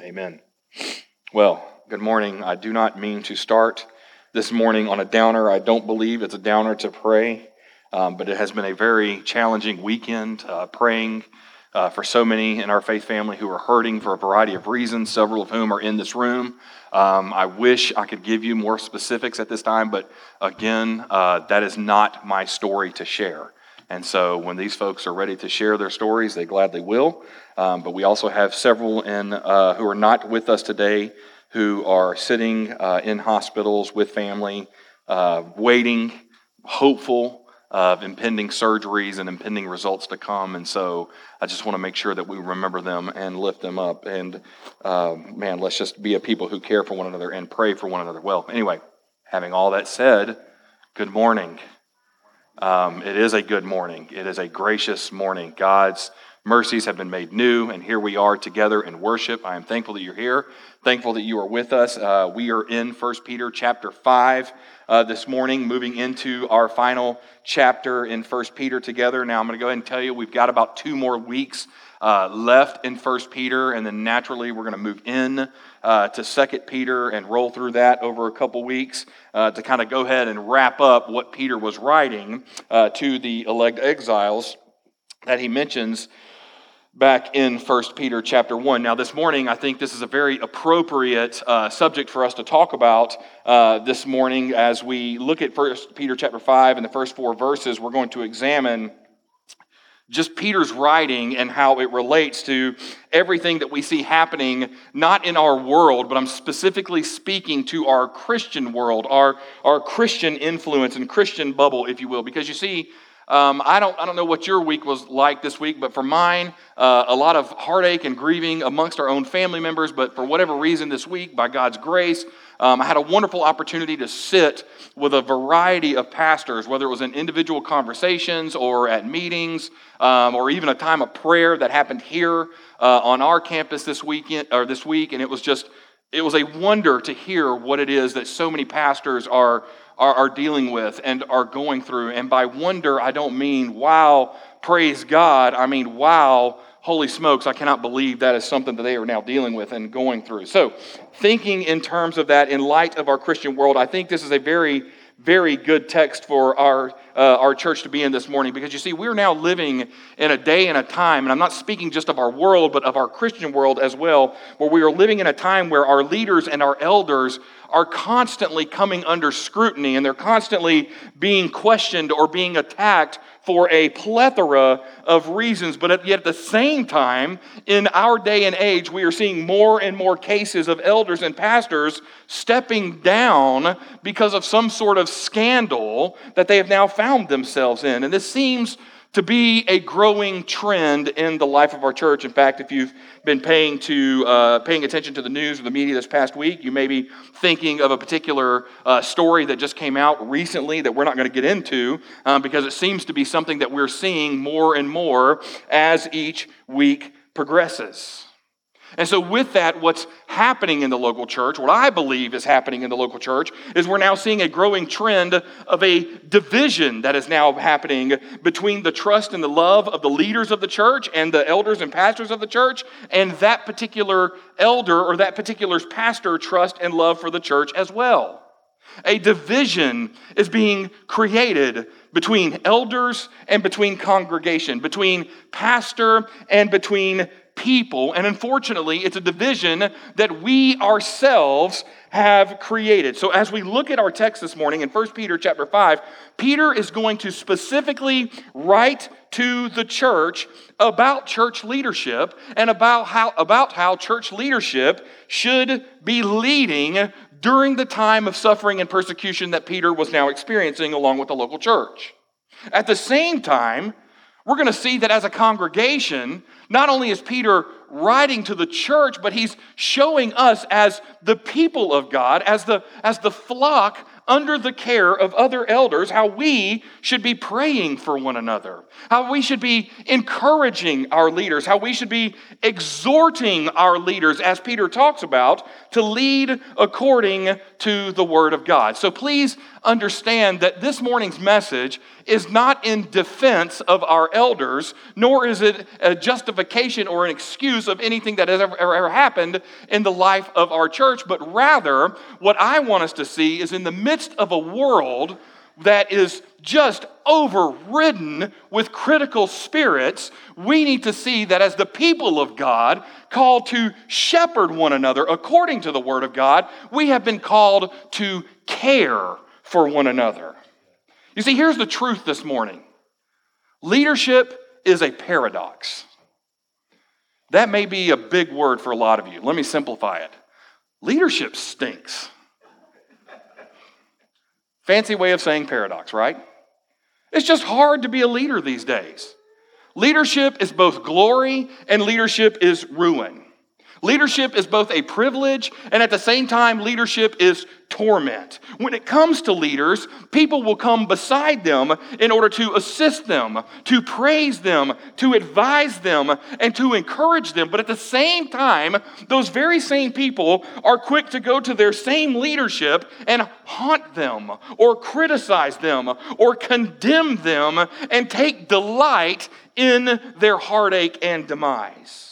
Amen. Well, good morning. I do not mean to start this morning on a downer. I don't believe it's a downer to pray, um, but it has been a very challenging weekend uh, praying uh, for so many in our faith family who are hurting for a variety of reasons, several of whom are in this room. Um, I wish I could give you more specifics at this time, but again, uh, that is not my story to share. And so when these folks are ready to share their stories, they gladly will. Um, but we also have several in, uh, who are not with us today who are sitting uh, in hospitals with family, uh, waiting, hopeful of impending surgeries and impending results to come. And so I just want to make sure that we remember them and lift them up. And uh, man, let's just be a people who care for one another and pray for one another. Well, anyway, having all that said, good morning. Um, it is a good morning. It is a gracious morning. God's mercies have been made new, and here we are together in worship. I am thankful that you're here. Thankful that you are with us. Uh, we are in 1 Peter chapter 5 uh, this morning, moving into our final chapter in 1 Peter together. Now, I'm going to go ahead and tell you we've got about two more weeks uh, left in First Peter, and then naturally we're going to move in uh, to Second Peter and roll through that over a couple weeks uh, to kind of go ahead and wrap up what Peter was writing uh, to the elect exiles that he mentions back in First Peter chapter 1. Now, this morning, I think this is a very appropriate uh, subject for us to talk about uh, this morning as we look at First Peter chapter 5 and the first four verses. We're going to examine just Peter's writing and how it relates to everything that we see happening, not in our world, but I'm specifically speaking to our Christian world, our, our Christian influence and Christian bubble, if you will. Because you see, um, I, don't, I don't know what your week was like this week, but for mine, uh, a lot of heartache and grieving amongst our own family members. But for whatever reason this week, by God's grace, um, I had a wonderful opportunity to sit with a variety of pastors, whether it was in individual conversations or at meetings, um, or even a time of prayer that happened here uh, on our campus this weekend or this week. And it was just, it was a wonder to hear what it is that so many pastors are are, are dealing with and are going through. And by wonder, I don't mean, wow, praise God. I mean, wow, holy smokes, I cannot believe that is something that they are now dealing with and going through. So, thinking in terms of that in light of our Christian world, I think this is a very very good text for our, uh, our church to be in this morning. Because you see, we're now living in a day and a time, and I'm not speaking just of our world, but of our Christian world as well, where we are living in a time where our leaders and our elders are constantly coming under scrutiny and they're constantly being questioned or being attacked for a plethora of reasons. But yet, at the same time, in our day and age, we are seeing more and more cases of elders and pastors stepping down because of some sort of scandal that they have now found themselves in. And this seems to be a growing trend in the life of our church. In fact, if you've been paying, to, uh, paying attention to the news or the media this past week, you may be thinking of a particular uh, story that just came out recently that we're not going to get into um, because it seems to be something that we're seeing more and more as each week progresses. And so, with that, what's happening in the local church, what I believe is happening in the local church, is we're now seeing a growing trend of a division that is now happening between the trust and the love of the leaders of the church and the elders and pastors of the church, and that particular elder or that particular pastor trust and love for the church as well. A division is being created between elders and between congregation, between pastor and between people. And unfortunately, it's a division that we ourselves have created. So as we look at our text this morning in 1 Peter chapter 5, Peter is going to specifically write to the church about church leadership and about how about how church leadership should be leading during the time of suffering and persecution that Peter was now experiencing along with the local church. At the same time, we're going to see that as a congregation, not only is Peter writing to the church, but he's showing us as the people of God, as the, as the flock under the care of other elders, how we should be praying for one another, how we should be encouraging our leaders, how we should be exhorting our leaders, as Peter talks about, to lead according to the Word of God. So please understand that this morning's message is not in defense of our elders, nor is it a justification or an excuse of anything that has ever, ever, happened in the life of our church, but rather what I want us to see is in the midst of a world that is just overridden with critical spirits, we need to see that as the people of God, called to shepherd one another according to the Word of God, we have been called to care for one another. You see, here's the truth this morning leadership is a paradox. That may be a big word for a lot of you. Let me simplify it. Leadership stinks. Fancy way of saying paradox, right? It's just hard to be a leader these days. Leadership is both glory and leadership is ruin. Leadership is both a privilege and at the same time, leadership is torment. When it comes to leaders, people will come beside them in order to assist them, to praise them, to advise them, and to encourage them. But at the same time, those very same people are quick to go to their same leadership and haunt them, or criticize them, or condemn them, and take delight in their heartache and demise.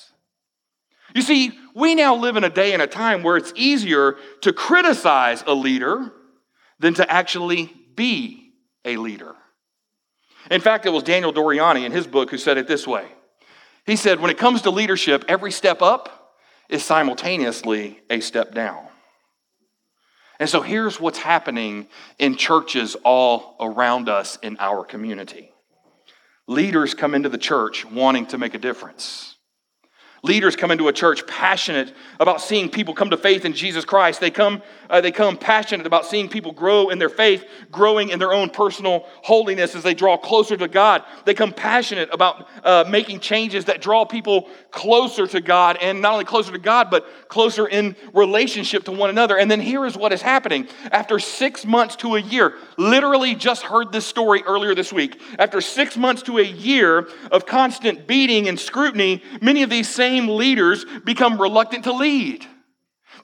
You see, we now live in a day and a time where it's easier to criticize a leader than to actually be a leader. In fact, it was Daniel Doriani in his book who said it this way. He said, when it comes to leadership, every step up is simultaneously a step down. And so here's what's happening in churches all around us in our community. Leaders come into the church wanting to make a difference. Leaders come into a church passionate about seeing people come to faith in Jesus Christ. They come, uh, they come passionate about seeing people grow in their faith, growing in their own personal holiness as they draw closer to God. They come passionate about uh, making changes that draw people closer to God, and not only closer to God, but closer in relationship to one another. And then here is what is happening. After six months to a year, literally just heard this story earlier this week. After six months to a year of constant beating and scrutiny, many of these same same leaders become reluctant to lead.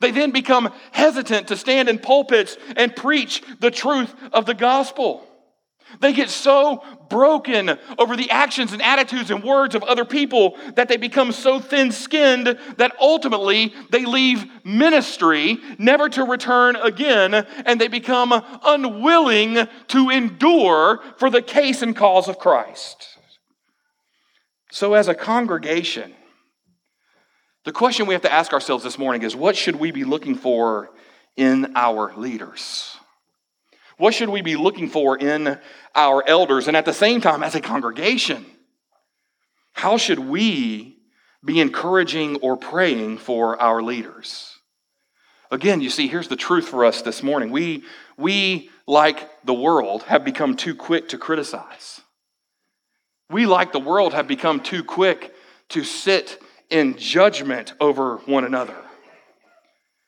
They then become hesitant to stand in pulpits and preach the truth of the gospel. They get so broken over the actions and attitudes and words of other people that they become so thin skinned that ultimately they leave ministry never to return again and they become unwilling to endure for the case and cause of Christ. So, as a congregation, the question we have to ask ourselves this morning is what should we be looking for in our leaders? What should we be looking for in our elders? And at the same time, as a congregation, how should we be encouraging or praying for our leaders? Again, you see, here's the truth for us this morning. We, we, like the world, have become too quick to criticize. We, like the world, have become too quick to sit in judgment over one another.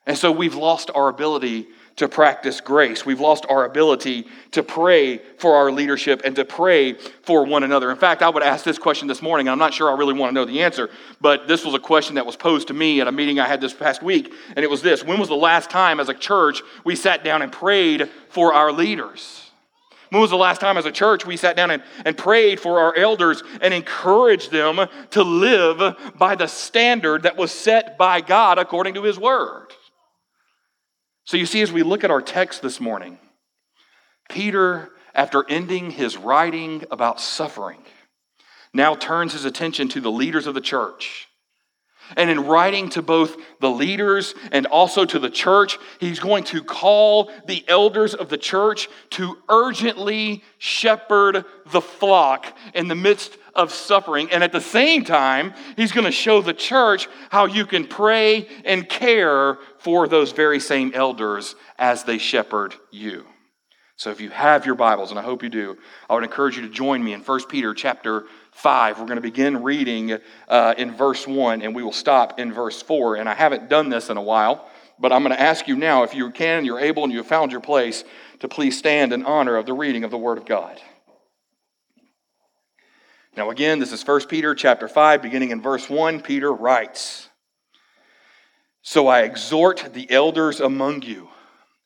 And so we've lost our ability to practice grace. We've lost our ability to pray for our leadership and to pray for one another. In fact, I would ask this question this morning. I'm not sure I really want to know the answer, but this was a question that was posed to me at a meeting I had this past week. And it was this When was the last time as a church we sat down and prayed for our leaders? When was the last time as a church we sat down and, and prayed for our elders and encouraged them to live by the standard that was set by God according to His Word? So you see, as we look at our text this morning, Peter, after ending his writing about suffering, now turns his attention to the leaders of the church and in writing to both the leaders and also to the church, he's going to call the elders of the church to urgently shepherd the flock in the midst of suffering. And at the same time, he's going to show the church how you can pray and care for those very same elders as they shepherd you. So if you have your Bibles, and I hope you do, I would encourage you to join me in 1 Peter chapter 5. We're going to begin reading uh, in verse 1, and we will stop in verse 4. And I haven't done this in a while, But I'm going to ask you now, if you can, you're able, and you have found your place, to please stand in honor of the reading of the Word of God. Now, again, this is 1 Peter chapter 5, beginning in verse 1. Peter writes So I exhort the elders among you,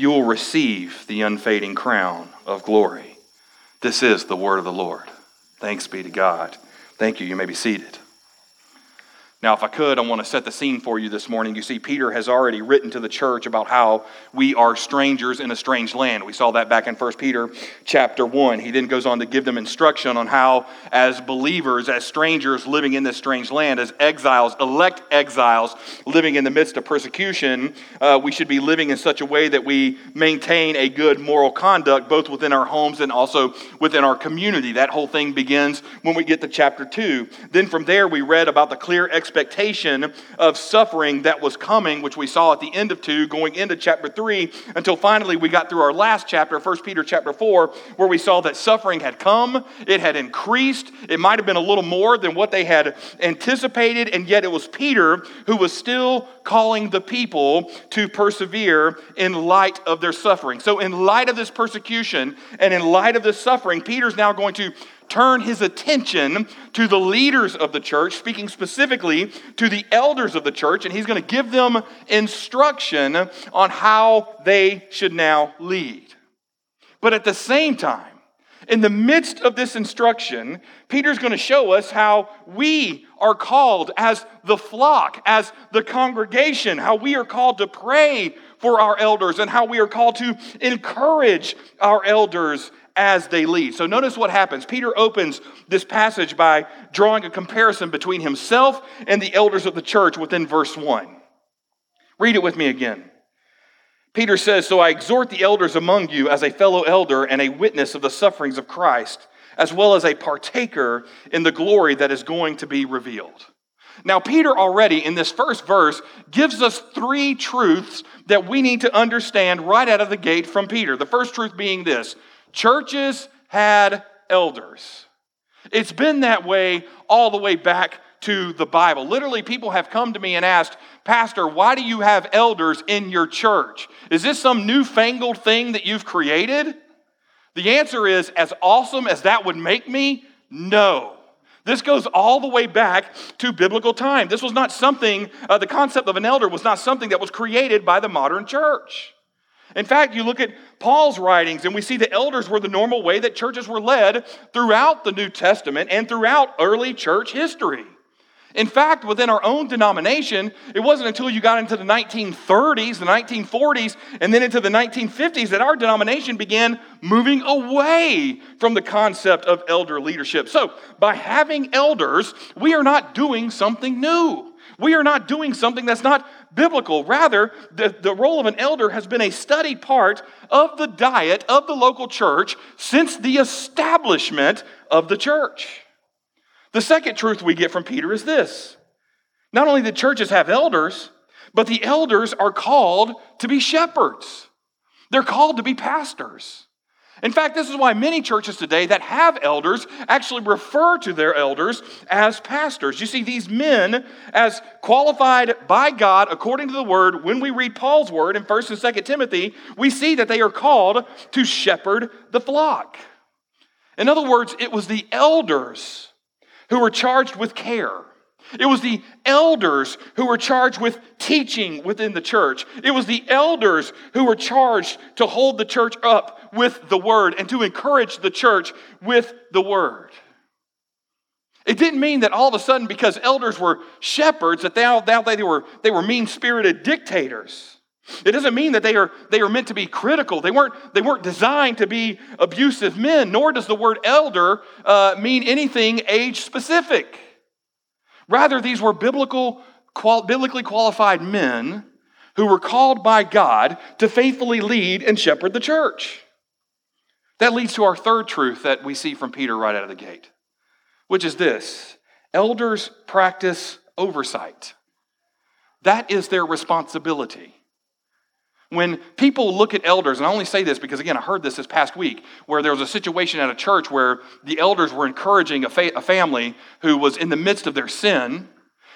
you will receive the unfading crown of glory. This is the word of the Lord. Thanks be to God. Thank you. You may be seated. Now, if I could, I want to set the scene for you this morning. You see, Peter has already written to the church about how we are strangers in a strange land. We saw that back in 1 Peter chapter 1. He then goes on to give them instruction on how, as believers, as strangers living in this strange land, as exiles, elect exiles living in the midst of persecution, uh, we should be living in such a way that we maintain a good moral conduct, both within our homes and also within our community. That whole thing begins when we get to chapter 2. Then from there, we read about the clear expectation expectation of suffering that was coming, which we saw at the end of 2, going into chapter 3, until finally we got through our last chapter, 1 Peter chapter 4, where we saw that suffering had come, it had increased, it might have been a little more than what they had anticipated, and yet it was Peter who was still calling the people to persevere in light of their suffering. So, in light of this persecution and in light of this suffering, Peter's now going to turn his attention to the leaders of the church, speaking specifically to the elders of the church, and he's going to give them instruction on how they should now lead. But at the same time, in the midst of this instruction, Peter's going to show us how we are called as the flock, as the congregation, how we are called to pray for our elders, and how we are called to encourage our elders as they lead. So notice what happens. Peter opens this passage by drawing a comparison between himself and the elders of the church within verse 1. Read it with me again. Peter says, So I exhort the elders among you as a fellow elder and a witness of the sufferings of Christ, as well as a partaker in the glory that is going to be revealed. Now, Peter already in this first verse gives us three truths that we need to understand right out of the gate from Peter. The first truth being this Churches had elders. It's been that way all the way back to the Bible. Literally, people have come to me and asked, Pastor, why do you have elders in your church? Is this some newfangled thing that you've created? The answer is, as awesome as that would make me, no. This goes all the way back to biblical time. This was not something, uh, the concept of an elder was not something that was created by the modern church. In fact, you look at Paul's writings and we see the elders were the normal way that churches were led throughout the New Testament and throughout early church history. In fact, within our own denomination, it wasn't until you got into the 1930s, the 1940s, and then into the 1950s that our denomination began moving away from the concept of elder leadership. So, by having elders, we are not doing something new. We are not doing something that's not biblical. Rather, the, the role of an elder has been a studied part of the diet of the local church since the establishment of the church. The second truth we get from Peter is this not only the churches have elders, but the elders are called to be shepherds, they're called to be pastors. In fact, this is why many churches today that have elders actually refer to their elders as pastors. You see, these men, as qualified by God according to the word, when we read Paul's word in 1st and 2nd Timothy, we see that they are called to shepherd the flock. In other words, it was the elders who were charged with care. It was the elders who were charged with teaching within the church. It was the elders who were charged to hold the church up with the word and to encourage the church with the word. It didn't mean that all of a sudden, because elders were shepherds, that they, they were, they were mean spirited dictators. It doesn't mean that they are, they are meant to be critical. They weren't, they weren't designed to be abusive men, nor does the word elder uh, mean anything age specific. Rather, these were biblical, qual- biblically qualified men who were called by God to faithfully lead and shepherd the church. That leads to our third truth that we see from Peter right out of the gate, which is this elders practice oversight. That is their responsibility. When people look at elders, and I only say this because, again, I heard this this past week, where there was a situation at a church where the elders were encouraging a, fa- a family who was in the midst of their sin,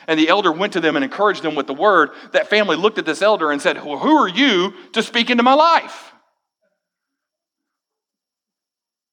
and the elder went to them and encouraged them with the word. That family looked at this elder and said, well, Who are you to speak into my life?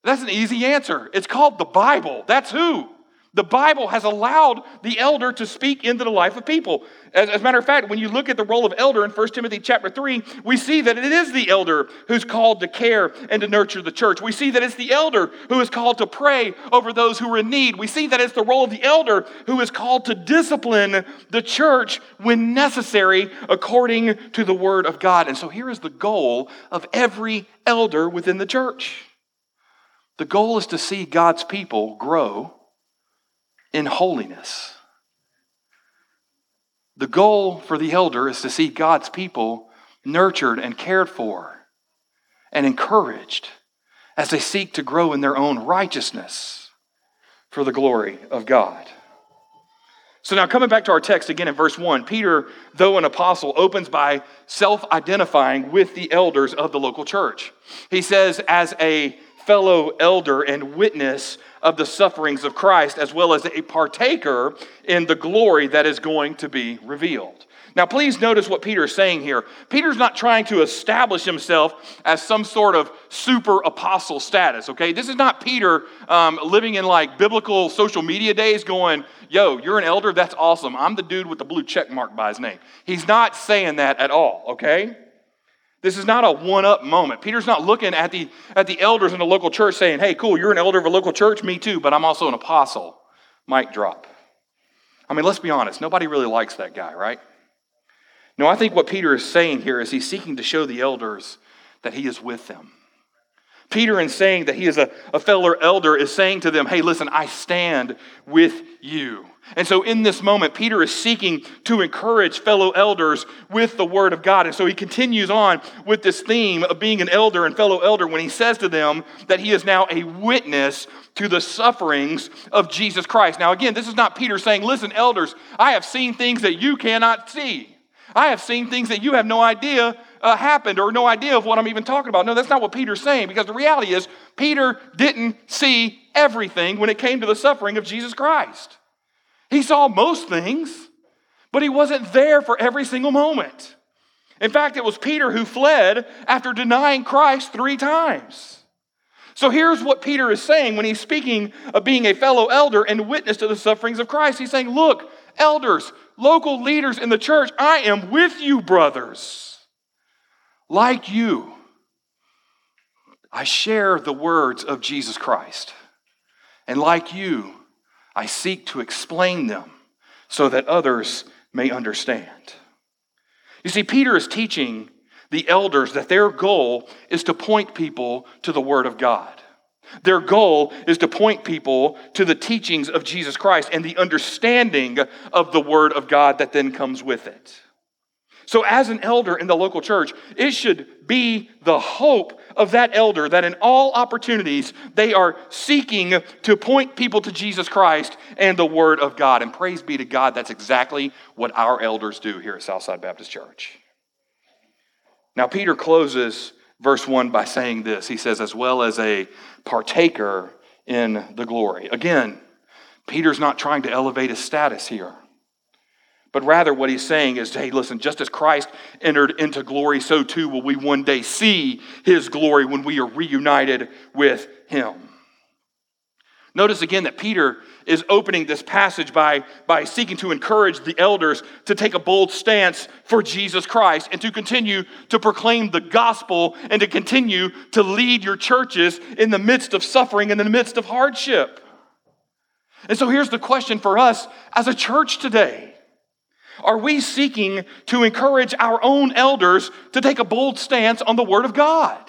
That's an easy answer. It's called the Bible. That's who. The Bible has allowed the elder to speak into the life of people. As, as, a matter of fact, when you look at the role of elder in 1 Timothy chapter 3, we see that it is the elder who's called to care and to nurture the church. We see that it's the elder who is called to pray over those who are in need. We see that it's the role of the elder who is called to discipline the church when necessary according to the word of God. And so here is the goal of every elder within the church. The goal is to see God's people grow in holiness. The goal for the elder is to see God's people nurtured and cared for and encouraged as they seek to grow in their own righteousness for the glory of God. So, now coming back to our text again in verse 1, Peter, though an apostle, opens by self identifying with the elders of the local church. He says, as a fellow elder and witness of the sufferings of Christ, as well as a partaker in the glory that is going to be revealed. Now, please notice what Peter is saying here. Peter's not trying to establish himself as some sort of super apostle status, okay? This is not Peter um, living in like biblical social media days going, yo, you're an elder? That's awesome. I'm the dude with the blue check mark by his name. He's not saying that at all, okay? This is not a one up moment. Peter's not looking at the, at the elders in the local church saying, hey, cool, you're an elder of a local church, me too, but I'm also an apostle. Mic drop. I mean, let's be honest, nobody really likes that guy, right? No, I think what Peter is saying here is he's seeking to show the elders that he is with them. Peter, in saying that he is a, a fellow elder, is saying to them, hey, listen, I stand with you. And so, in this moment, Peter is seeking to encourage fellow elders with the word of God. And so, he continues on with this theme of being an elder and fellow elder when he says to them that he is now a witness to the sufferings of Jesus Christ. Now, again, this is not Peter saying, listen, elders, I have seen things that you cannot see. I have seen things that you have no idea uh, happened or no idea of what I'm even talking about. No, that's not what Peter's saying because the reality is, Peter didn't see everything when it came to the suffering of Jesus Christ. He saw most things, but he wasn't there for every single moment. In fact, it was Peter who fled after denying Christ three times. So here's what Peter is saying when he's speaking of being a fellow elder and witness to the sufferings of Christ. He's saying, Look, elders, local leaders in the church, I am with you, brothers. Like you, I share the words of Jesus Christ. And like you, I seek to explain them so that others may understand. You see, Peter is teaching the elders that their goal is to point people to the Word of God. Their goal is to point people to the teachings of Jesus Christ and the understanding of the Word of God that then comes with it. So, as an elder in the local church, it should be the hope of that elder that in all opportunities they are seeking to point people to Jesus Christ and the Word of God. And praise be to God, that's exactly what our elders do here at Southside Baptist Church. Now, Peter closes verse 1 by saying this He says, as well as a partaker in the glory. Again, Peter's not trying to elevate his status here. But rather, what he's saying is, hey, listen, just as Christ entered into glory, so too will we one day see his glory when we are reunited with him. Notice again that Peter is opening this passage by, by seeking to encourage the elders to take a bold stance for Jesus Christ and to continue to proclaim the gospel and to continue to lead your churches in the midst of suffering and in the midst of hardship. And so here's the question for us as a church today are we seeking to encourage our own elders to take a bold stance on the Word of God?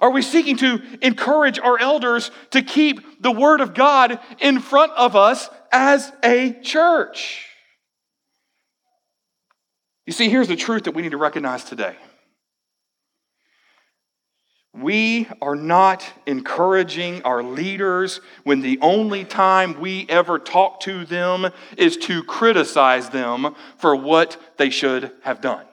Are we seeking to encourage our elders to keep the Word of God in front of us as a church? You see, here's the truth that we need to recognize today. We are not encouraging our leaders when the only time we ever talk to them is to criticize them for what they should have done.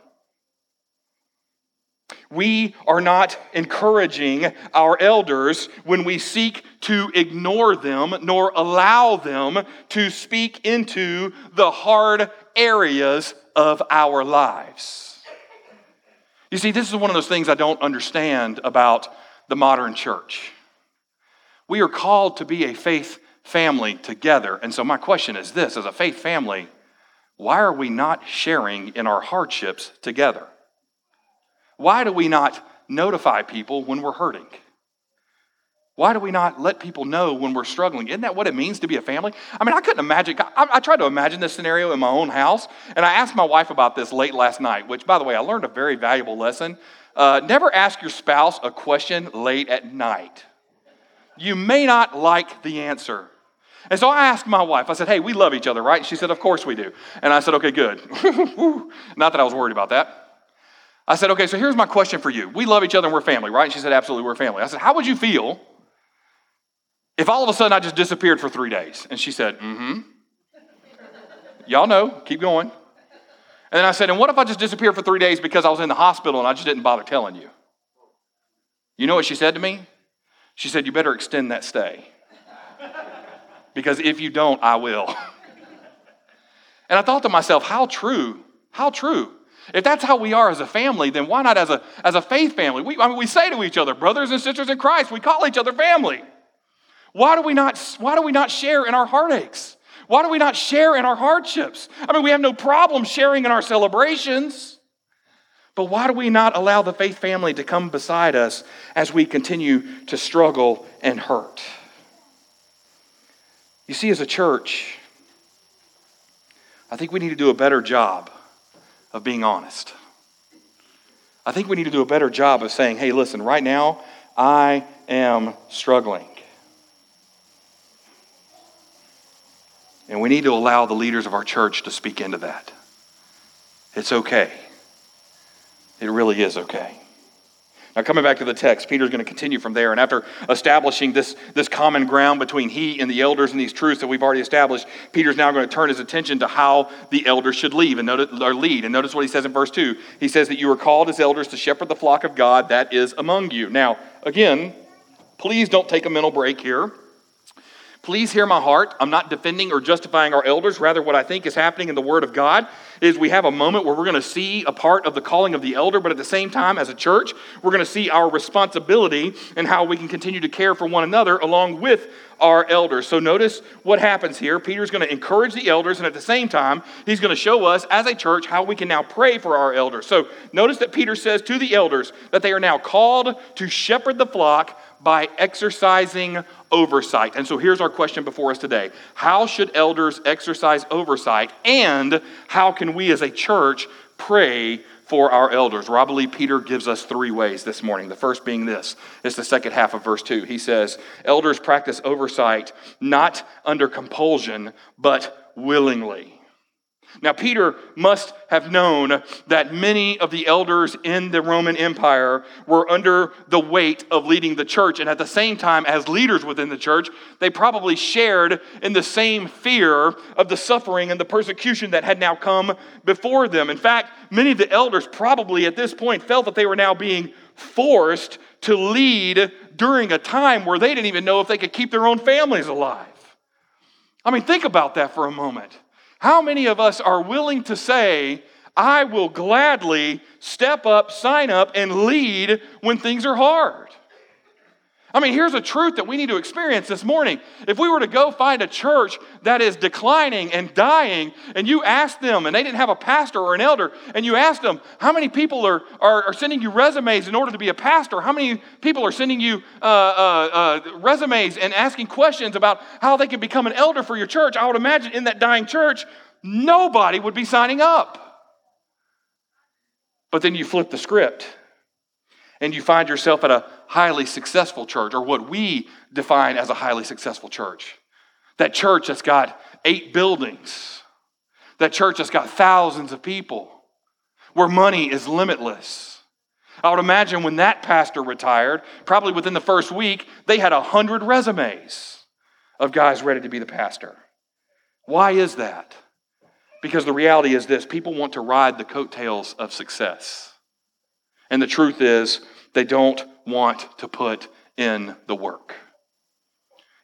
We are not encouraging our elders when we seek to ignore them nor allow them to speak into the hard areas of our lives. You see, this is one of those things I don't understand about the modern church. We are called to be a faith family together. And so, my question is this as a faith family, why are we not sharing in our hardships together? Why do we not notify people when we're hurting? Why do we not let people know when we're struggling? Isn't that what it means to be a family? I mean, I couldn't imagine. I, I, tried to imagine this scenario in my own house, and I asked my wife about this late last night, which, by the way, I learned a very valuable lesson. Uh, never ask your spouse a question late at night. You may not like the answer. And so I asked my wife, I said, Hey, we love each other, right? And she said, Of course we do. And I said, Okay, good. not that I was worried about that. I said, Okay, so here's my question for you. We love each other and we're family, right? And she said, Absolutely, we're family. I said, How would you feel if all of a sudden I just disappeared for three days? And she said, Mm hmm. Y'all know, keep going. And then I said, And what if I just disappeared for three days because I was in the hospital and I just didn't bother telling you? You know what she said to me? She said, You better extend that stay. because if you don't, I will. and I thought to myself, How true, how true. If that's how we are as a family, then why not as a, as a faith family? We, I mean, we say to each other, brothers and sisters in Christ, we call each other family. Why do we not, why do we not share in our heartaches? Why do we not share in our hardships? I mean, we have no problem sharing in our celebrations. But why do we not allow the faith family to come beside us as we continue to struggle and hurt? You see, as a church, I think we need to do a better job of being honest. I think we need to do a better job of saying, hey, listen, right now, I am struggling. And we need to allow the leaders of our church to speak into that. It's okay. It really is okay. Now, coming back to the text, Peter's going to continue from there. And after establishing this, this common ground between he and the elders and these truths that we've already established, Peter's now going to turn his attention to how the elders should lead and notice, or lead. And notice what he says in verse 2. He says that you are called as elders to shepherd the flock of God that is among you. Now, again, please don't take a mental break here. Please hear my heart. I'm not defending or justifying our elders. Rather, what I think is happening in the Word of God is we have a moment where we're going to see a part of the calling of the elder, but at the same time, as a church, we're going to see our responsibility and how we can continue to care for one another along with our elders. So notice what happens here. Peter's going to encourage the elders, and at the same time, he's going to show us as a church how we can now pray for our elders. So notice that Peter says to the elders that they are now called to shepherd the flock by exercising oversight. And so here's our question before us today How should elders exercise oversight, and how can we as a church pray for our elders? Well, I believe Peter gives us three ways this morning. The first being this it's the second half of verse 2. He says, Elders practice oversight not under compulsion, but willingly. Now, Peter must have known that many of the elders in the Roman Empire were under the weight of leading the church. And at the same time, as leaders within the church, they probably shared in the same fear of the suffering and the persecution that had now come before them. In fact, many of the elders probably at this point felt that they were now being forced to lead during a time where they didn't even know if they could keep their own families alive. I mean, think about that for a moment. How many of us are willing to say, I will gladly step up, sign up, and lead when things are hard? I mean, here's a truth that we need to experience this morning. If we were to go find a church that is declining and dying, and you ask them, and they didn't have a pastor or an elder, and you ask them, how many people are, are, are sending you resumes in order to be a pastor? How many people are sending you uh, uh, uh, resumes and asking questions about how they can become an elder for your church? I would imagine in that dying church, nobody would be signing up. But then you flip the script and you find yourself at a highly successful church, or what we define as a highly successful church. That church that's got eight buildings, that church that's got thousands of people. where money is limitless. I would imagine when that pastor retired, probably within the first week, they had a hundred resumes of guys ready to be the pastor. Why is that? Because the reality is this people want to ride the coattails of success. And the truth is, they don't want to put in the work.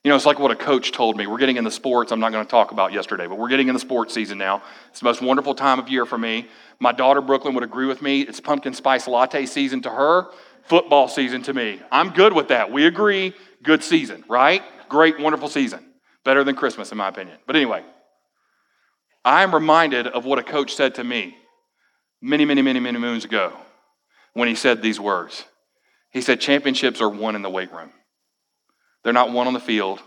You know, it's like what a coach told me. We're getting in the sports I'm not going to talk about yesterday, but we're getting in the sports season now. It's the most wonderful time of year for me. My daughter Brooklyn would agree with me. It's pumpkin spice latte season to her, football season to me. I'm good with that. We agree, good season, right? Great, wonderful season. Better than Christmas, in my opinion. But anyway, I'm reminded of what a coach said to me many, many, many, many moons ago when he said these words. He said, Championships are won in the weight room. They're not won on the field,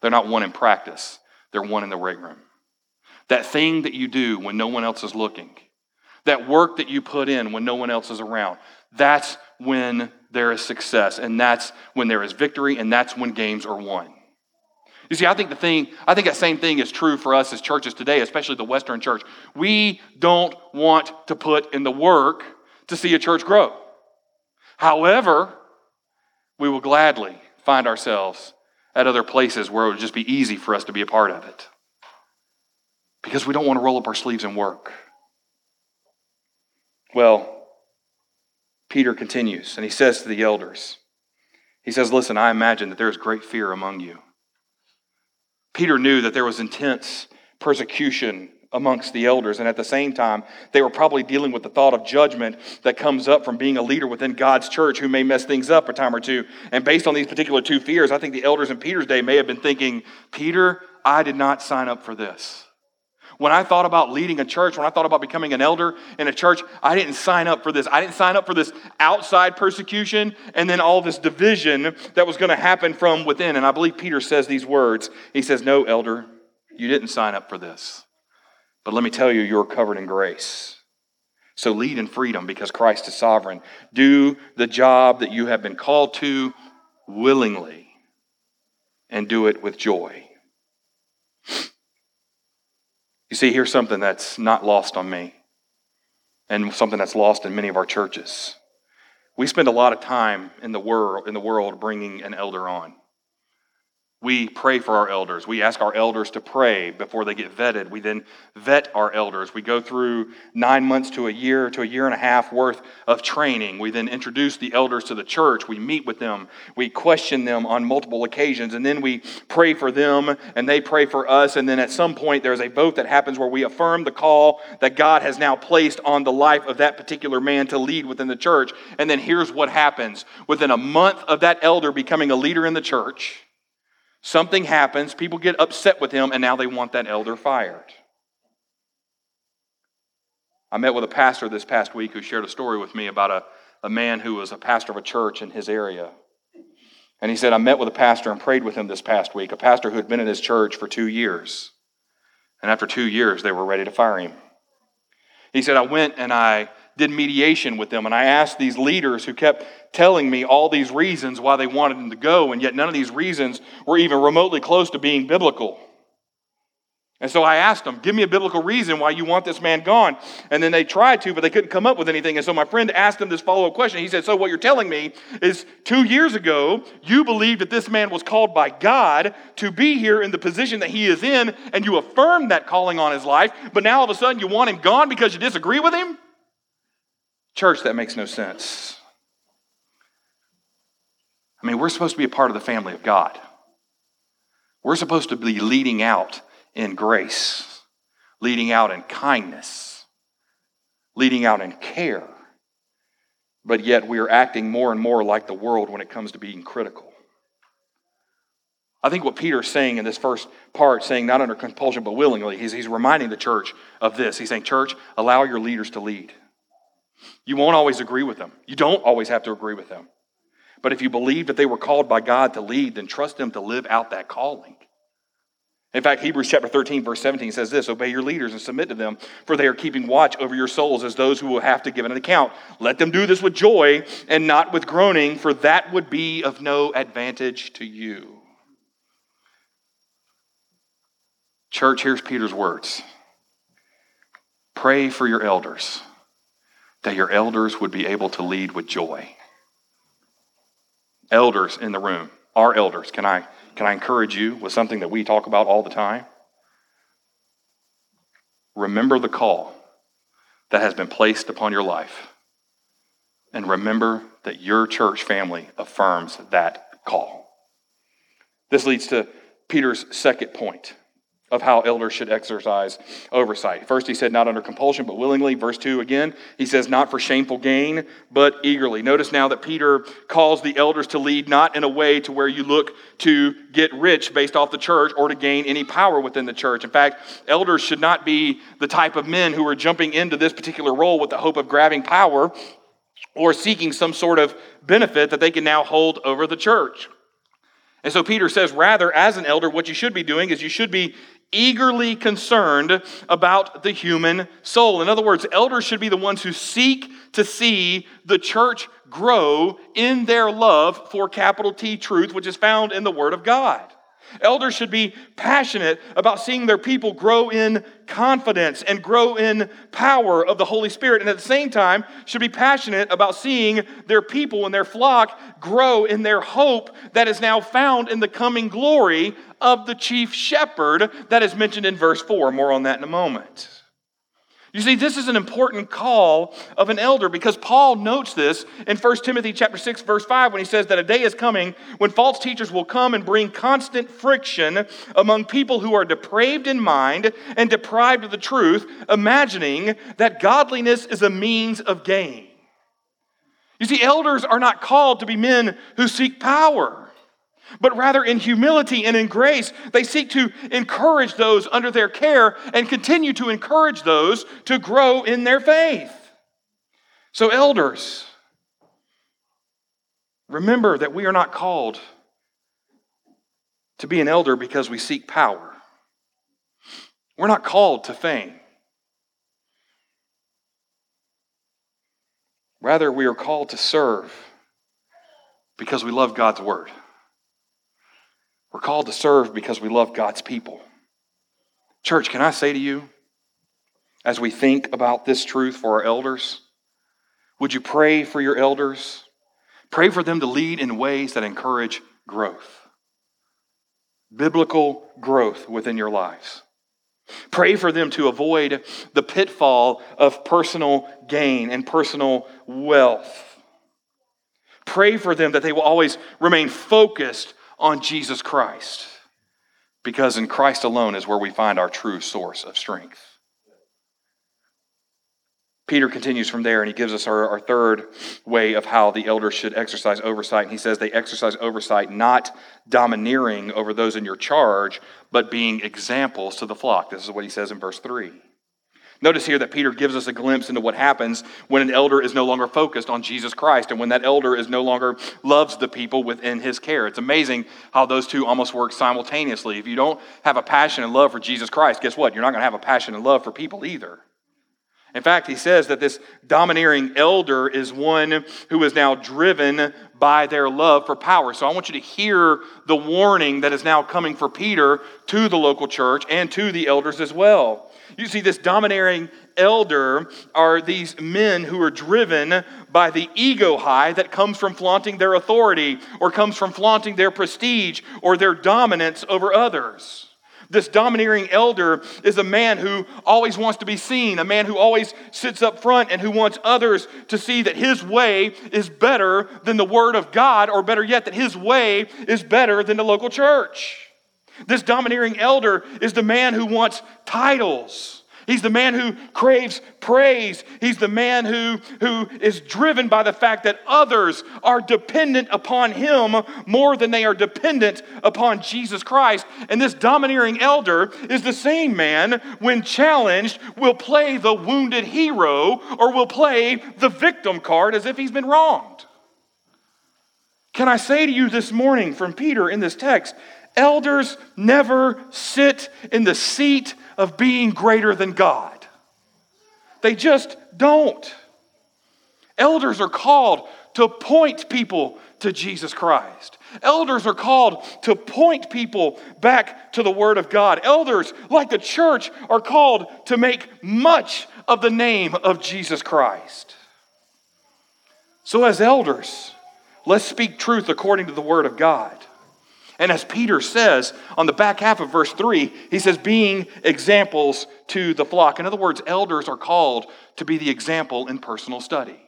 they're not won in practice, they're won in the weight room. That thing that you do when no one else is looking, that work that you put in when no one else is around, that's when there is success, and that's when there is victory, and that's when games are won. You see, I think the thing, I think that same thing is true for us as churches today, especially the Western church. We don't want to put in the work to see a church grow. However, we will gladly find ourselves at other places where it would just be easy for us to be a part of it. Because we don't want to roll up our sleeves and work. Well, Peter continues and he says to the elders, he says, Listen, I imagine that there is great fear among you. Peter knew that there was intense persecution amongst the elders. And at the same time, they were probably dealing with the thought of judgment that comes up from being a leader within God's church who may mess things up a time or two. And based on these particular two fears, I think the elders in Peter's day may have been thinking, Peter, I did not sign up for this. When I thought about leading a church, when I thought about becoming an elder in a church, I didn't sign up for this. I didn't sign up for this outside persecution and then all this division that was going to happen from within. And I believe Peter says these words. He says, No, elder, you didn't sign up for this. But let me tell you, you're covered in grace. So lead in freedom because Christ is sovereign. Do the job that you have been called to willingly and do it with joy. You see, here's something that's not lost on me and something that's lost in many of our churches. We spend a lot of time in the world, in the world bringing an elder on. We pray for our elders. We ask our elders to pray before they get vetted. We then vet our elders. We go through nine months to a year to a year and a half worth of training. We then introduce the elders to the church. We meet with them. We question them on multiple occasions. And then we pray for them and they pray for us. And then at some point, there's a vote that happens where we affirm the call that God has now placed on the life of that particular man to lead within the church. And then here's what happens within a month of that elder becoming a leader in the church Something happens, people get upset with him, and now they want that elder fired. I met with a pastor this past week who shared a story with me about a, a man who was a pastor of a church in his area. And he said, I met with a pastor and prayed with him this past week, a pastor who had been in his church for two years. And after two years, they were ready to fire him. He said, I went and I did mediation with them. And I asked these leaders who kept telling me all these reasons why they wanted him to go, and yet none of these reasons were even remotely close to being biblical. And so I asked them, Give me a biblical reason why you want this man gone. And then they tried to, but they couldn't come up with anything. And so my friend asked them this follow up question. He said, So what you're telling me is two years ago, you believed that this man was called by God to be here in the position that he is in, and you affirmed that calling on his life, but now all of a sudden you want him gone because you disagree with him? Church, that makes no sense. I mean, we're supposed to be a part of the family of God. We're supposed to be leading out in grace, leading out in kindness, leading out in care. But yet we are acting more and more like the world when it comes to being critical. I think what Peter is saying in this first part, saying not under compulsion but willingly, he's, he's reminding the church of this. He's saying, Church, allow your leaders to lead. You won't always agree with them. You don't always have to agree with them. But if you believe that they were called by God to lead, then trust them to live out that calling. In fact, Hebrews chapter 13, verse 17 says this Obey your leaders and submit to them, for they are keeping watch over your souls as those who will have to give an account. Let them do this with joy and not with groaning, for that would be of no advantage to you. Church, here's Peter's words Pray for your elders that your elders would be able to lead with joy. Elders in the room, our elders, can I, can I encourage you with something that we talk about all the time? Remember the call that has been placed upon your life. And remember that your church family affirms that call. This leads to Peter's second point of how elders should exercise oversight. First, he said, not under compulsion, but willingly. Verse 2 again, he says, not for shameful gain, but eagerly. Notice now that Peter calls the elders to lead not in a way to where you look to get rich based off the church or to gain any power within the church. In fact, elders should not be the type of men who are jumping into this particular role with the hope of grabbing power or seeking some sort of benefit that they can now hold over the church. And so Peter says, rather, as an elder, what you should be doing is you should be eagerly concerned about the human soul. In other words, elders should be the ones who seek to see the church grow in their love for capital T truth, which is found in the Word of God. Elders should be passionate about seeing their people grow in confidence and grow in power of the Holy Spirit, and at the same time, should be passionate about seeing their people and their flock grow in their hope that is now found in the coming glory of the chief shepherd that is mentioned in verse 4. More on that in a moment. You see, this is an important call of an elder because Paul notes this in 1 Timothy chapter 6, verse 5, when he says that a day is coming when false teachers will come and bring constant friction among people who are depraved in mind and deprived of the truth, imagining that godliness is a means of gain. You see, elders are not called to be men who seek power but rather in humility and in grace, they seek to encourage those under their care and continue to encourage those to grow in their faith. So, elders, remember that we are not called to be an elder because we seek power. We're not called to fame. Rather, we are called to serve because we love God's word. We're called to serve because we love God's people. Church, can I say to you, as we think about this truth for our elders, would you pray for your elders? Pray for them to lead in ways that encourage growth, biblical growth within your lives. Pray for them to avoid the pitfall of personal gain and personal wealth. Pray for them that they will always remain focused on Jesus Christ. Because in Christ alone is where we find our true source of strength. Peter continues from there and he gives us our, our, third way of how the elders should exercise oversight. And he says they exercise oversight not domineering over those in your charge, but being examples to the flock. This is what he says in verse 3. Notice here that Peter gives us a glimpse into what happens when an elder is no longer focused on Jesus Christ and when that elder is no longer loves the people within his care. It's amazing how those two almost work simultaneously. If you don't have a passion and love for Jesus Christ, guess what? You're not going to have a passion and love for people either. In fact, he says that this domineering elder is one who is now driven by their love for power. So I want you to hear the warning that is now coming for Peter to the local church and to the elders as well. You see, this domineering elder are these men who are driven by the ego high that comes from flaunting their authority or comes from flaunting their prestige or their dominance over others. This domineering elder is a man who always wants to be seen, a man who always sits up front and who wants others to see that his way is better than the Word of God, or better yet, that his way is better than the local church. This domineering elder is the man who wants titles He's the man who craves praise. He's the man who, who is driven by the fact that others are dependent upon him more than they are dependent upon Jesus Christ. And this domineering elder is the same man, when challenged, will play the wounded hero or will play the victim card as if he's been wronged. Can I say to you this morning from Peter in this text, elders never sit in the seat of being greater than God. They just don't. Elders are called to point people to Jesus Christ. Elders are called to point people back to the Word of God. Elders, like the church, are called to make much of the name of Jesus Christ. So, as elders, let's speak truth according to the Word of God. And as Peter says on the back half of verse 3, he says, being examples to the flock. In other words, elders are called to be the example in personal study.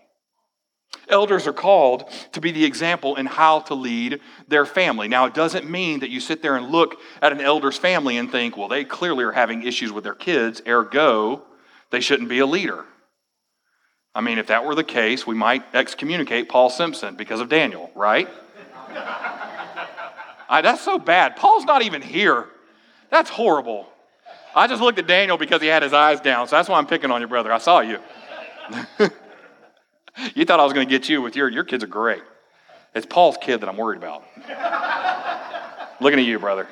Elders are called to be the example in how to lead their family. Now, it doesn't mean that you sit there and look at an elder's family and think, well, they clearly are having issues with their kids, ergo, they shouldn't be a leader. I mean, if that were the case, we might excommunicate Paul Simpson because of Daniel, right? I, that's so bad. Paul's not even here. That's horrible. I just looked at Daniel because he had his eyes down, so that's why I'm picking on you, brother. I saw you. you thought I was going to get you with your, your kids are great. It's Paul's kid that I'm worried about. Looking at you, brother.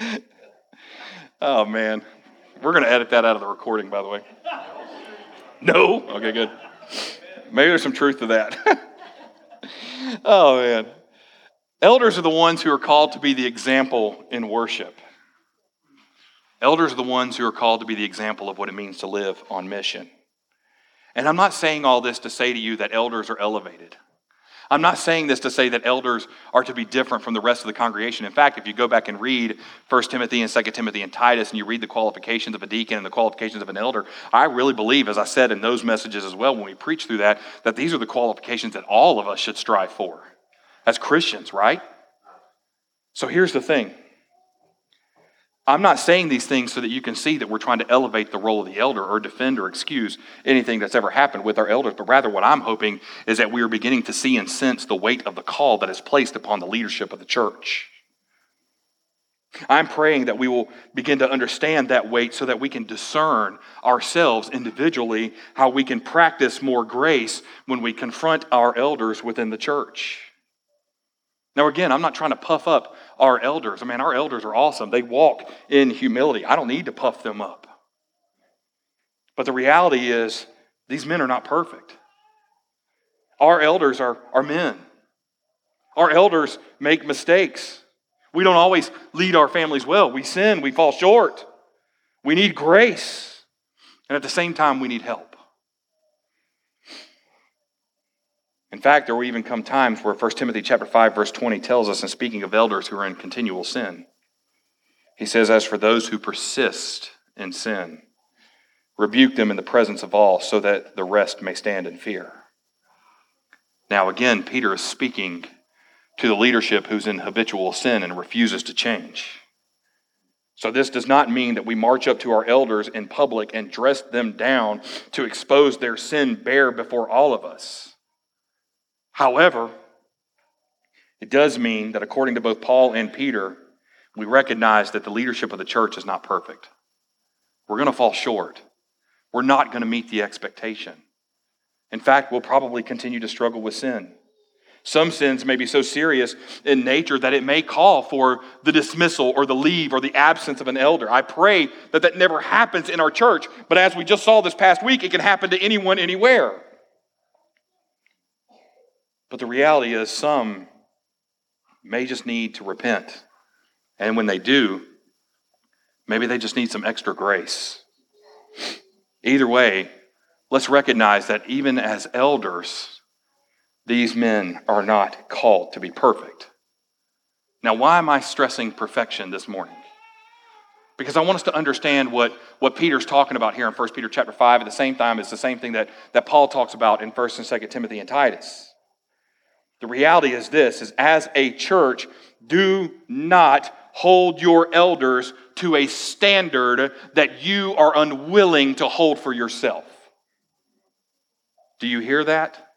Oh, man. We're going to edit that out of the recording, by the way. No? Okay, good. Maybe there's some truth to that. oh, man. Elders are the ones who are called to be the example in worship. Elders are the ones who are called to be the example of what it means to live on mission. And I'm not saying all this to say to you that elders are elevated. I'm not saying this to say that elders are to be different from the rest of the congregation. In fact, if you go back and read 1 Timothy and 2 Timothy and Titus and you read the qualifications of a deacon and the qualifications of an elder, I really believe, as I said in those messages as well when we preach through that, that these are the qualifications that all of us should strive for as Christians, right? So here's the thing. I'm not saying these things so that you can see that we're trying to elevate the role of the elder or defend or excuse anything that's ever happened with our elders, but rather what I'm hoping is that we are beginning to see and sense the weight of the call that is placed upon the leadership of the church. I'm praying that we will begin to understand that weight so that we can discern ourselves individually how we can practice more grace when we confront our elders within the church. Now, again, I'm not trying to puff up our elders. I mean, our elders are awesome. They walk in humility. I don't need to puff them up. But the reality is, these men are not perfect. Our elders are, are men. Our elders make mistakes. We don't always lead our families well. We sin, we fall short. We need grace. And at the same time, we need help. In fact, there will even come times where 1 Timothy chapter 5 verse 20 tells us in speaking of elders who are in continual sin. He says as for those who persist in sin, rebuke them in the presence of all so that the rest may stand in fear. Now again, Peter is speaking to the leadership who's in habitual sin and refuses to change. So, this does not mean that we march up to our elders in public and dress them down to expose their sin bare before all of us. However, it does mean that according to both Paul and Peter, we recognize that the leadership of the church is not perfect. We're going to fall short. We're not going to meet the expectation. In fact, we'll probably continue to struggle with sin. Some sins may be so serious in nature that it may call for the dismissal or the leave or the absence of an elder. I pray that that never happens in our church, but as we just saw this past week, it can happen to anyone, anywhere. But the reality is, some may just need to repent. And when they do, maybe they just need some extra grace. Either way, let's recognize that even as elders, these men are not called to be perfect. Now, why am I stressing perfection this morning? Because I want us to understand what, what Peter's talking about here in 1 Peter chapter 5. At the same time, it's the same thing that, that Paul talks about in 1 and 2 Timothy and Titus. The reality is this is as a church, do not hold your elders to a standard that you are unwilling to hold for yourself. Do you hear that?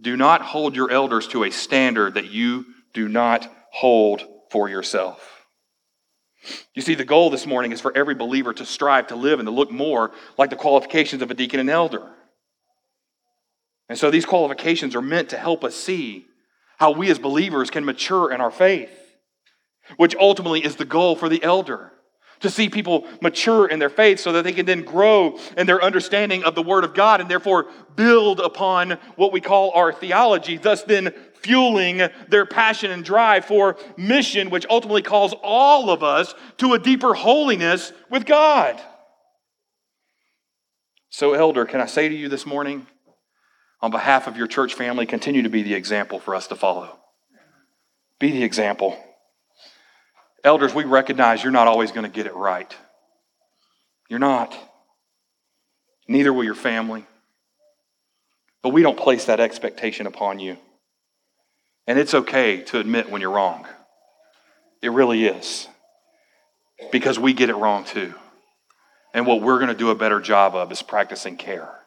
Do not hold your elders to a standard that you do not hold for yourself. You see, the goal this morning is for every believer to strive to live and to look more like the qualifications of a deacon and elder. And so these qualifications are meant to help us see how we as believers can mature in our faith, which ultimately is the goal for the elder. To see people mature in their faith so that they can then grow in their understanding of the Word of God and therefore build upon what we call our theology, thus then fueling their passion and drive for mission, which ultimately calls all of us to a deeper holiness with God. So, elder, can I say to you this morning, on behalf of your church family, continue to be the example for us to follow. Be the example. Elders, we recognize you're not always going to get it right. You're not. Neither will your family. But we don't place that expectation upon you. And it's okay to admit when you're wrong. It really is. Because we get it wrong too. And what we're going to do a better job of is practicing care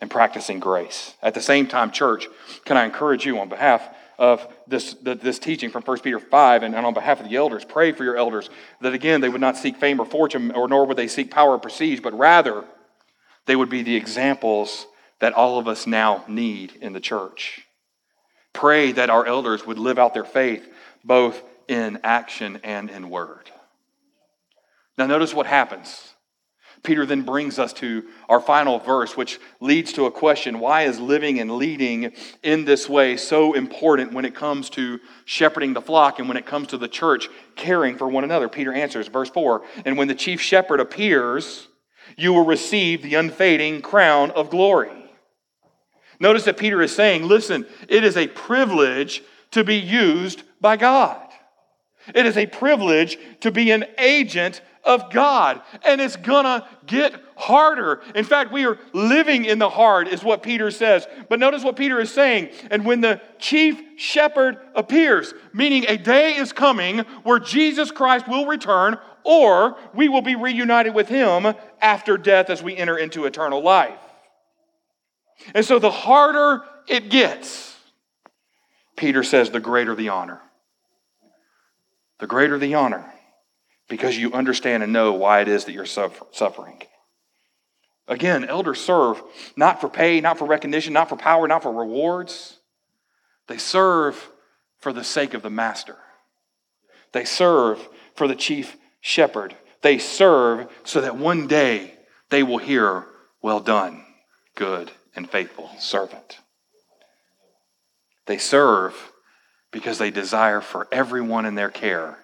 and practicing grace. At the same time, church, can I encourage you on behalf of this, this teaching from 1 Peter 5 and, and on behalf of the elders, pray for your elders that again they would not seek fame or fortune, or nor would they seek power or prestige, but rather they would be the examples that all of us now need in the church. Pray that our elders would live out their faith both in action and in word. Now, notice what happens. Peter then brings us to our final verse, which leads to a question Why is living and leading in this way so important when it comes to shepherding the flock and when it comes to the church caring for one another? Peter answers, verse 4 And when the chief shepherd appears, you will receive the unfading crown of glory. Notice that Peter is saying, listen, it is a privilege to be used by God. It is a privilege to be an agent of God. And it's gonna get harder. In fact, we are living in the hard, is what Peter says. But notice what Peter is saying. And when the chief shepherd appears, meaning a day is coming where Jesus Christ will return, or we will be reunited with him after death as we enter into eternal life. And so the harder it gets, Peter says, the greater the honor. The greater the honor because you understand and know why it is that you're suffering. Again, elders serve not for pay, not for recognition, not for power, not for rewards. They serve for the sake of the master. They serve for the chief shepherd. They serve so that one day they will hear, Well done, good and faithful servant. They serve because they desire for everyone in their care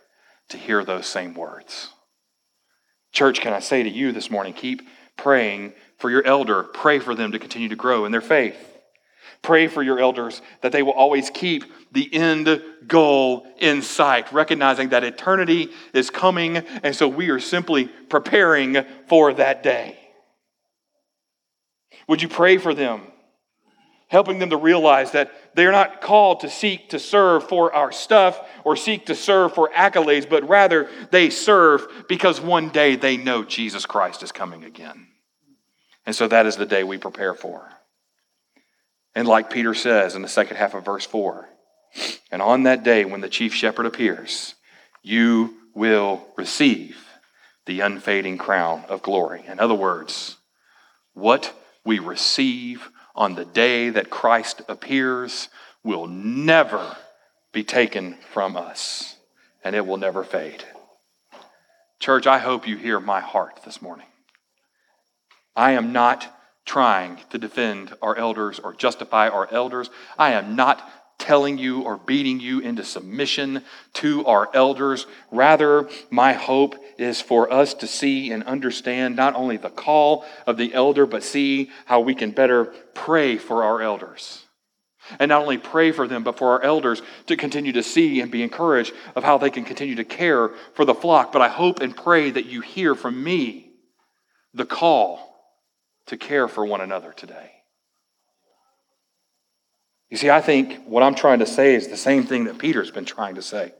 to hear those same words. Church, can I say to you this morning, keep praying for your elder. Pray for them to continue to grow in their faith. Pray for your elders that they will always keep the end goal in sight, recognizing that eternity is coming, and so we are simply preparing for that day. Would you pray for them? helping them to realize that they're not called to seek to serve for our stuff or seek to serve for accolades, but rather they serve because one day they know Jesus Christ is coming again. And so that is the day we prepare for. And like Peter says in the second half of verse 4, and on that day when the chief shepherd appears, you will receive the unfading crown of glory. In other words, what we receive on the day that Christ appears will never be taken from us, and it will never fade. Church, I hope you hear my heart this morning. I am not trying to defend our elders or justify our elders. I am not telling you or beating you into submission to our elders. Rather, my hope is for us to see and understand not only the call of the elder, but see how we can better pray for our elders. And not only pray for them, but for our elders to continue to see and be encouraged of how they can continue to care for the flock. But I hope and pray that you hear from me the call to care for one another today. You see, I think what I'm trying to say is the same thing that Peter's been trying to say.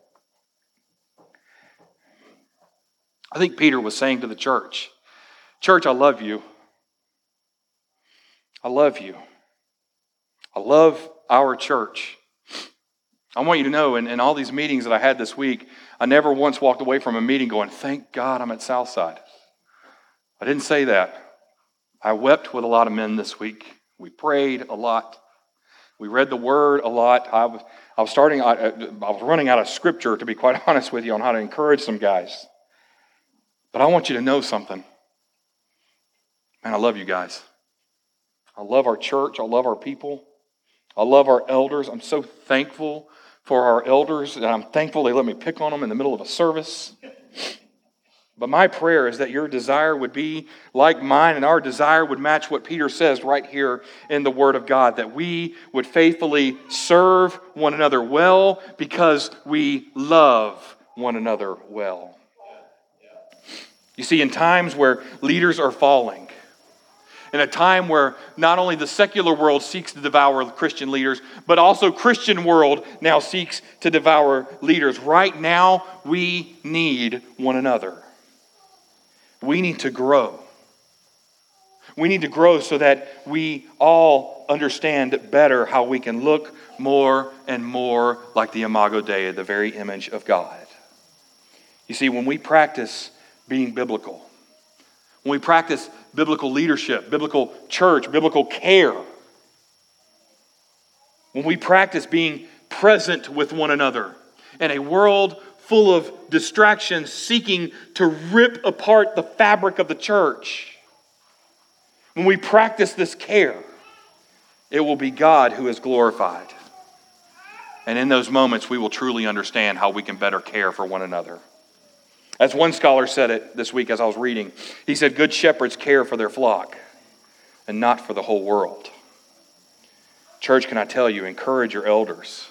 I think Peter was saying to the church, Church, I love you. I love you. I love our church. I want you to know, in, in all these meetings that I had this week, I never once walked away from a meeting going, Thank God I'm at Southside. I didn't say that. I wept with a lot of men this week. We prayed a lot. We read the word a lot. I was, I was starting, I, I was running out of scripture, to be quite honest with you, on how to encourage some guys. But I want you to know something. Man, I love you guys. I love our church. I love our people. I love our elders. I'm so thankful for our elders, and I'm thankful they let me pick on them in the middle of a service. But my prayer is that your desire would be like mine, and our desire would match what Peter says right here in the Word of God that we would faithfully serve one another well because we love one another well. You see, in times where leaders are falling, in a time where not only the secular world seeks to devour Christian leaders, but also Christian world now seeks to devour leaders. Right now, we need one another. We need to grow. We need to grow so that we all understand better how we can look more and more like the Imago Dei, the very image of God. You see, when we practice being biblical, when we practice biblical leadership, biblical church, biblical care, when we practice being present with one another in a world full of distractions seeking to rip apart the fabric of the church, when we practice this care, it will be God who is glorified. And in those moments, we will truly understand how we can better care for one another. As one scholar said it this week as I was reading, he said, Good shepherds care for their flock and not for the whole world. Church, can I tell you, encourage your elders.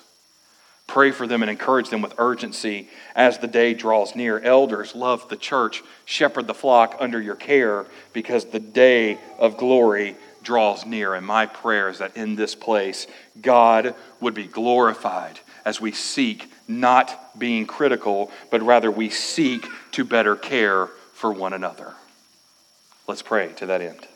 Pray for them and encourage them with urgency as the day draws near. Elders, love the church, shepherd the flock under your care because the day of glory draws near. And my prayer is that in this place, God would be glorified as we seek not being critical, but rather we seek to better care for one another. Let's pray to that end.